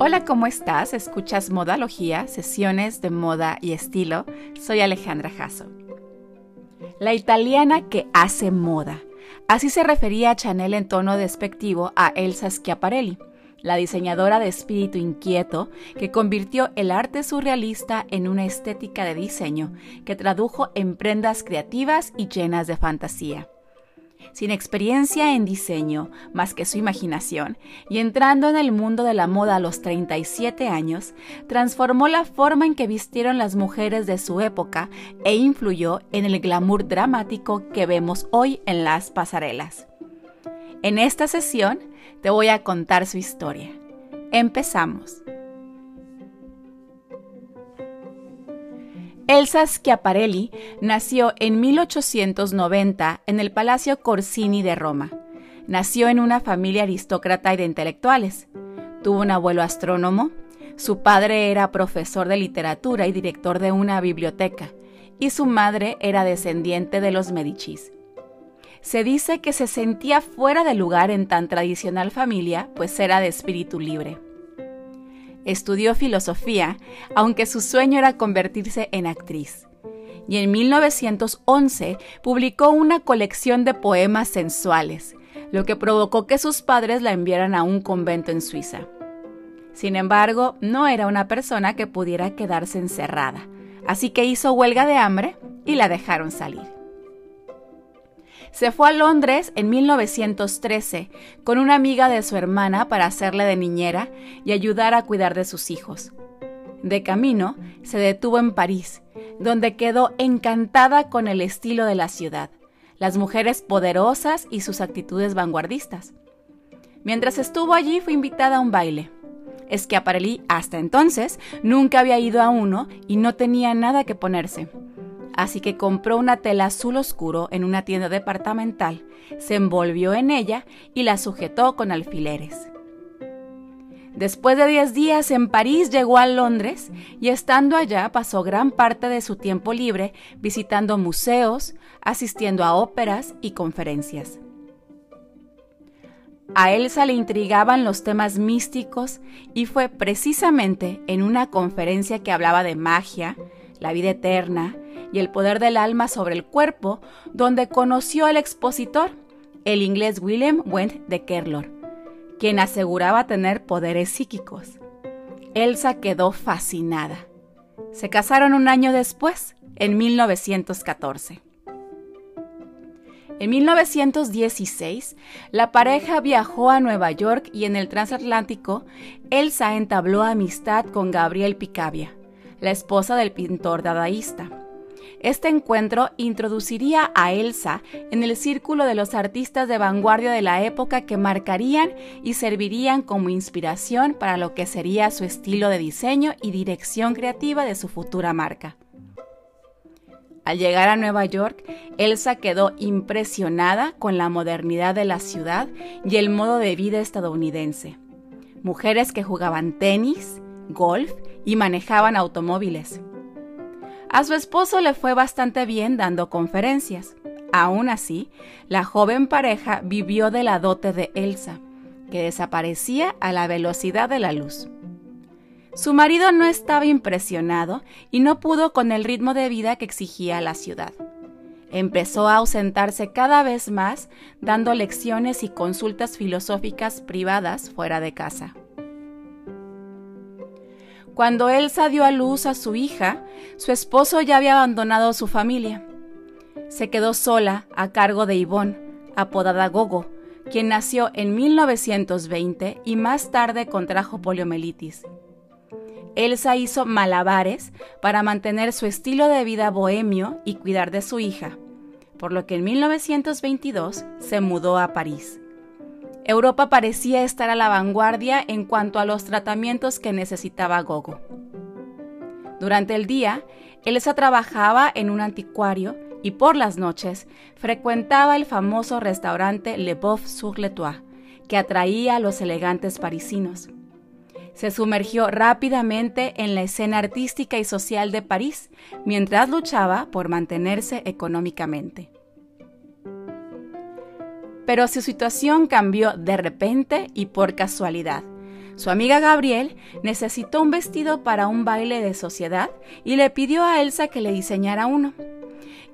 Hola, ¿cómo estás? Escuchas Modalogía, sesiones de moda y estilo. Soy Alejandra Jasso. La italiana que hace moda. Así se refería Chanel en tono despectivo a Elsa Schiaparelli, la diseñadora de espíritu inquieto que convirtió el arte surrealista en una estética de diseño que tradujo en prendas creativas y llenas de fantasía sin experiencia en diseño más que su imaginación, y entrando en el mundo de la moda a los 37 años, transformó la forma en que vistieron las mujeres de su época e influyó en el glamour dramático que vemos hoy en las pasarelas. En esta sesión te voy a contar su historia. Empezamos. Elsa Schiaparelli nació en 1890 en el Palacio Corsini de Roma. Nació en una familia aristócrata y de intelectuales. Tuvo un abuelo astrónomo, su padre era profesor de literatura y director de una biblioteca, y su madre era descendiente de los Medicis. Se dice que se sentía fuera de lugar en tan tradicional familia, pues era de espíritu libre estudió filosofía, aunque su sueño era convertirse en actriz. Y en 1911 publicó una colección de poemas sensuales, lo que provocó que sus padres la enviaran a un convento en Suiza. Sin embargo, no era una persona que pudiera quedarse encerrada, así que hizo huelga de hambre y la dejaron salir. Se fue a Londres en 1913 con una amiga de su hermana para hacerle de niñera y ayudar a cuidar de sus hijos. De camino, se detuvo en París, donde quedó encantada con el estilo de la ciudad, las mujeres poderosas y sus actitudes vanguardistas. Mientras estuvo allí fue invitada a un baile. Schiaparelli hasta entonces nunca había ido a uno y no tenía nada que ponerse así que compró una tela azul oscuro en una tienda departamental, se envolvió en ella y la sujetó con alfileres. Después de 10 días en París llegó a Londres y estando allá pasó gran parte de su tiempo libre visitando museos, asistiendo a óperas y conferencias. A Elsa le intrigaban los temas místicos y fue precisamente en una conferencia que hablaba de magia, la vida eterna y el poder del alma sobre el cuerpo, donde conoció al expositor, el inglés William Went de Kerlor, quien aseguraba tener poderes psíquicos. Elsa quedó fascinada. Se casaron un año después, en 1914. En 1916, la pareja viajó a Nueva York y en el transatlántico, Elsa entabló amistad con Gabriel Picabia, la esposa del pintor dadaísta. Este encuentro introduciría a Elsa en el círculo de los artistas de vanguardia de la época que marcarían y servirían como inspiración para lo que sería su estilo de diseño y dirección creativa de su futura marca. Al llegar a Nueva York, Elsa quedó impresionada con la modernidad de la ciudad y el modo de vida estadounidense. Mujeres que jugaban tenis, golf y manejaban automóviles. A su esposo le fue bastante bien dando conferencias. Aún así, la joven pareja vivió de la dote de Elsa, que desaparecía a la velocidad de la luz. Su marido no estaba impresionado y no pudo con el ritmo de vida que exigía la ciudad. Empezó a ausentarse cada vez más, dando lecciones y consultas filosóficas privadas fuera de casa. Cuando Elsa dio a luz a su hija, su esposo ya había abandonado su familia. Se quedó sola a cargo de Yvonne, apodada Gogo, quien nació en 1920 y más tarde contrajo poliomielitis. Elsa hizo malabares para mantener su estilo de vida bohemio y cuidar de su hija, por lo que en 1922 se mudó a París. Europa parecía estar a la vanguardia en cuanto a los tratamientos que necesitaba Gogo. Durante el día, Elsa trabajaba en un anticuario y por las noches frecuentaba el famoso restaurante Le Boeuf sur le Toit, que atraía a los elegantes parisinos. Se sumergió rápidamente en la escena artística y social de París mientras luchaba por mantenerse económicamente pero su situación cambió de repente y por casualidad. Su amiga Gabriel necesitó un vestido para un baile de sociedad y le pidió a Elsa que le diseñara uno.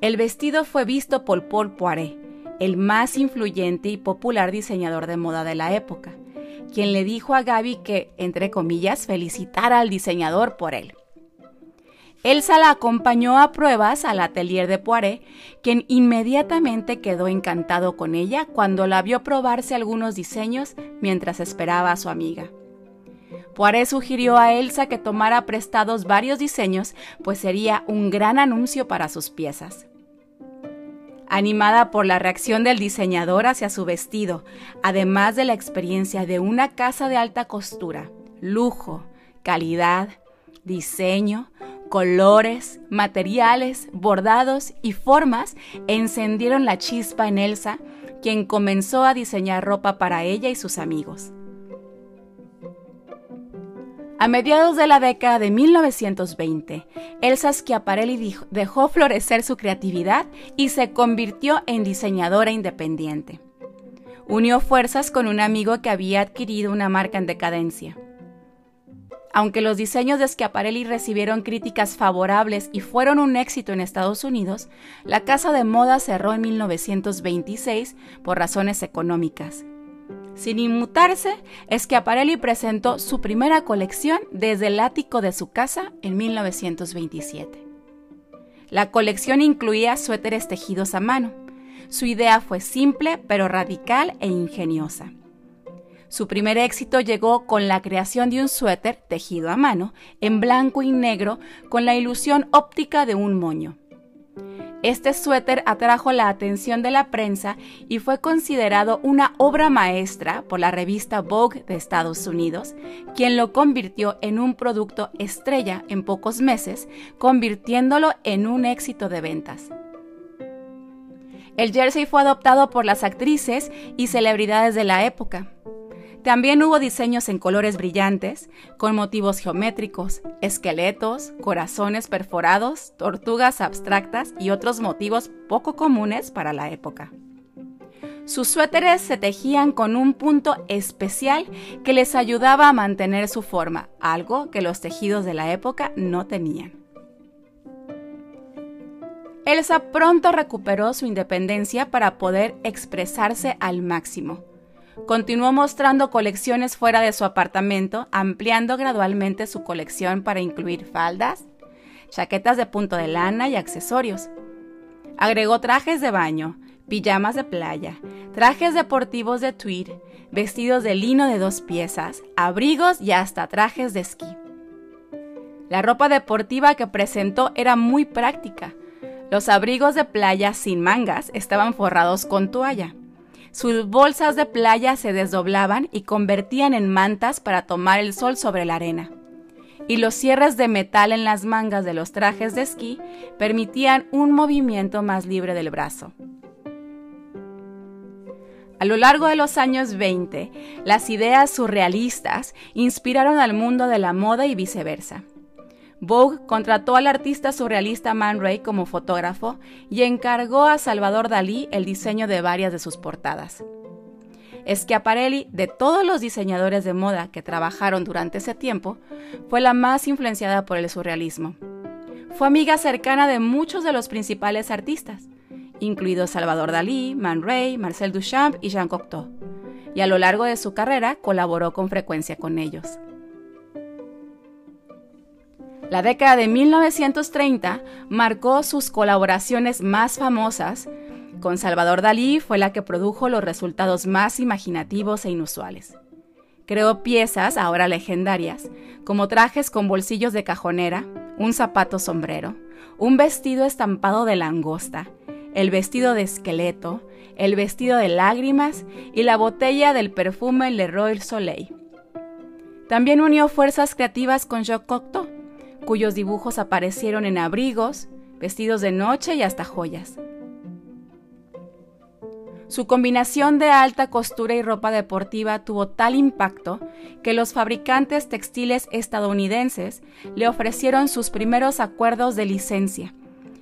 El vestido fue visto por Paul Poiret, el más influyente y popular diseñador de moda de la época, quien le dijo a Gaby que, entre comillas, felicitara al diseñador por él. Elsa la acompañó a pruebas al atelier de Poiret, quien inmediatamente quedó encantado con ella cuando la vio probarse algunos diseños mientras esperaba a su amiga. Poiret sugirió a Elsa que tomara prestados varios diseños, pues sería un gran anuncio para sus piezas. Animada por la reacción del diseñador hacia su vestido, además de la experiencia de una casa de alta costura, lujo, calidad, diseño, colores, materiales, bordados y formas encendieron la chispa en Elsa, quien comenzó a diseñar ropa para ella y sus amigos. A mediados de la década de 1920, Elsa Schiaparelli dejó florecer su creatividad y se convirtió en diseñadora independiente. Unió fuerzas con un amigo que había adquirido una marca en decadencia. Aunque los diseños de Schiaparelli recibieron críticas favorables y fueron un éxito en Estados Unidos, la casa de moda cerró en 1926 por razones económicas sin inmutarse, Schiaparelli presentó su primera colección desde el ático de su casa en 1927. La colección incluía suéteres tejidos a mano. Su idea fue simple pero radical e ingeniosa. Su primer éxito llegó con la creación de un suéter tejido a mano, en blanco y negro, con la ilusión óptica de un moño. Este suéter atrajo la atención de la prensa y fue considerado una obra maestra por la revista Vogue de Estados Unidos, quien lo convirtió en un producto estrella en pocos meses, convirtiéndolo en un éxito de ventas. El jersey fue adoptado por las actrices y celebridades de la época. También hubo diseños en colores brillantes, con motivos geométricos, esqueletos, corazones perforados, tortugas abstractas y otros motivos poco comunes para la época. Sus suéteres se tejían con un punto especial que les ayudaba a mantener su forma, algo que los tejidos de la época no tenían. Elsa pronto recuperó su independencia para poder expresarse al máximo Continuó mostrando colecciones fuera de su apartamento, ampliando gradualmente su colección para incluir faldas, chaquetas de punto de lana y accesorios. Agregó trajes de baño, pijamas de playa, trajes deportivos de tweed, vestidos de lino de dos piezas, abrigos y hasta trajes de esquí. La ropa deportiva que presentó era muy práctica. Los abrigos de playa sin mangas estaban forrados con toalla. Sus bolsas de playa se desdoblaban y convertían en mantas para tomar el sol sobre la arena. Y los cierres de metal en las mangas de los trajes de esquí permitían un movimiento más libre del brazo. A lo largo de los años 20, las ideas surrealistas inspiraron al mundo de la moda y viceversa. Vogue contrató al artista surrealista Man Ray como fotógrafo y encargó a Salvador Dalí el diseño de varias de sus portadas. Schiaparelli, de todos los diseñadores de moda que trabajaron durante ese tiempo, fue la más influenciada por el surrealismo. Fue amiga cercana de muchos de los principales artistas, incluidos Salvador Dalí, Man Ray, Marcel Duchamp y Jean Cocteau, y a lo largo de su carrera colaboró con frecuencia con ellos. La década de 1930 marcó sus colaboraciones más famosas. Con Salvador Dalí fue la que produjo los resultados más imaginativos e inusuales. Creó piezas ahora legendarias, como trajes con bolsillos de cajonera, un zapato sombrero, un vestido estampado de langosta, el vestido de esqueleto, el vestido de lágrimas y la botella del perfume Leroy Soleil. También unió fuerzas creativas con Jacques Cocteau, cuyos dibujos aparecieron en abrigos, vestidos de noche y hasta joyas. Su combinación de alta costura y ropa deportiva tuvo tal impacto que los fabricantes textiles estadounidenses le ofrecieron sus primeros acuerdos de licencia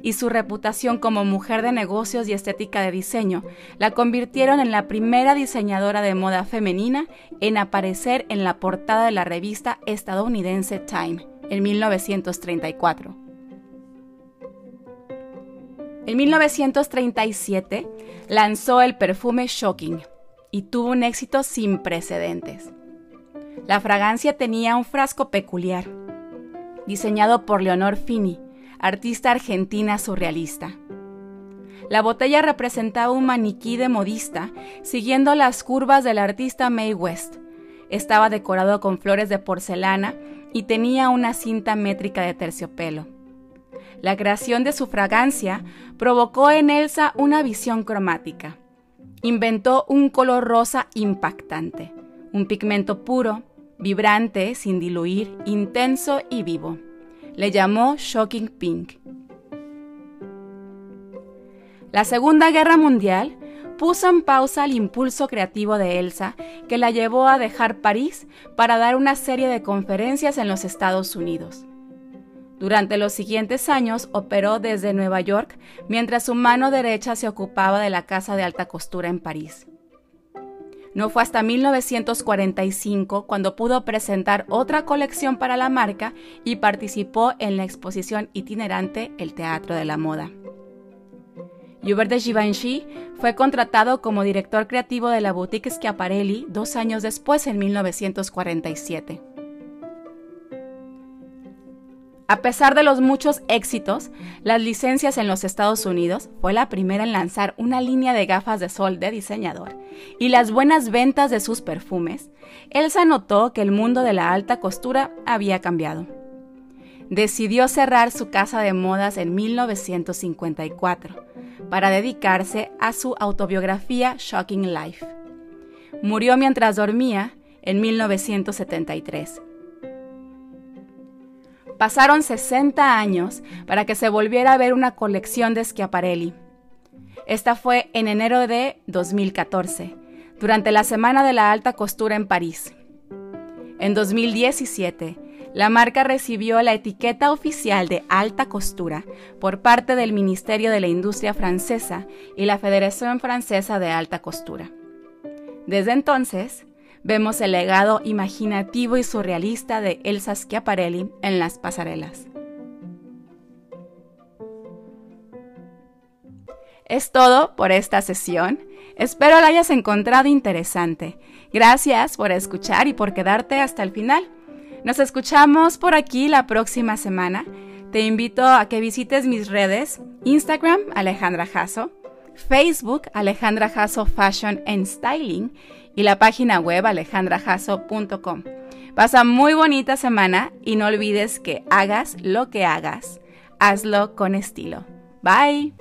y su reputación como mujer de negocios y estética de diseño la convirtieron en la primera diseñadora de moda femenina en aparecer en la portada de la revista estadounidense Time en 1934. En 1937 lanzó el perfume Shocking y tuvo un éxito sin precedentes. La fragancia tenía un frasco peculiar, diseñado por Leonor Fini, artista argentina surrealista. La botella representaba un maniquí de modista siguiendo las curvas del artista Mae West. Estaba decorado con flores de porcelana y tenía una cinta métrica de terciopelo. La creación de su fragancia provocó en Elsa una visión cromática. Inventó un color rosa impactante, un pigmento puro, vibrante, sin diluir, intenso y vivo. Le llamó Shocking Pink. La Segunda Guerra Mundial puso en pausa el impulso creativo de Elsa, que la llevó a dejar París para dar una serie de conferencias en los Estados Unidos. Durante los siguientes años operó desde Nueva York mientras su mano derecha se ocupaba de la casa de alta costura en París. No fue hasta 1945 cuando pudo presentar otra colección para la marca y participó en la exposición itinerante El Teatro de la Moda. Hubert de Givenchy fue contratado como director creativo de la boutique Schiaparelli dos años después, en 1947. A pesar de los muchos éxitos, las licencias en los Estados Unidos fue la primera en lanzar una línea de gafas de sol de diseñador y las buenas ventas de sus perfumes, Elsa notó que el mundo de la alta costura había cambiado. Decidió cerrar su casa de modas en 1954 para dedicarse a su autobiografía Shocking Life. Murió mientras dormía en 1973 Pasaron 60 años para que se volviera a ver una colección de Schiaparelli. Esta fue en enero de 2014, durante la Semana de la Alta Costura en París. En 2017, la marca recibió la etiqueta oficial de alta costura por parte del Ministerio de la Industria francesa y la Federación Francesa de Alta Costura. Desde entonces, vemos el legado imaginativo y surrealista de Elsa Schiaparelli en las pasarelas. Es todo por esta sesión. Espero la hayas encontrado interesante. Gracias por escuchar y por quedarte hasta el final. Nos escuchamos por aquí la próxima semana. Te invito a que visites mis redes, Instagram Alejandra Jasso, Facebook Alejandra Jasso Fashion and Styling y la página web alejandrajasso.com. Pasa muy bonita semana y no olvides que hagas lo que hagas, hazlo con estilo. Bye.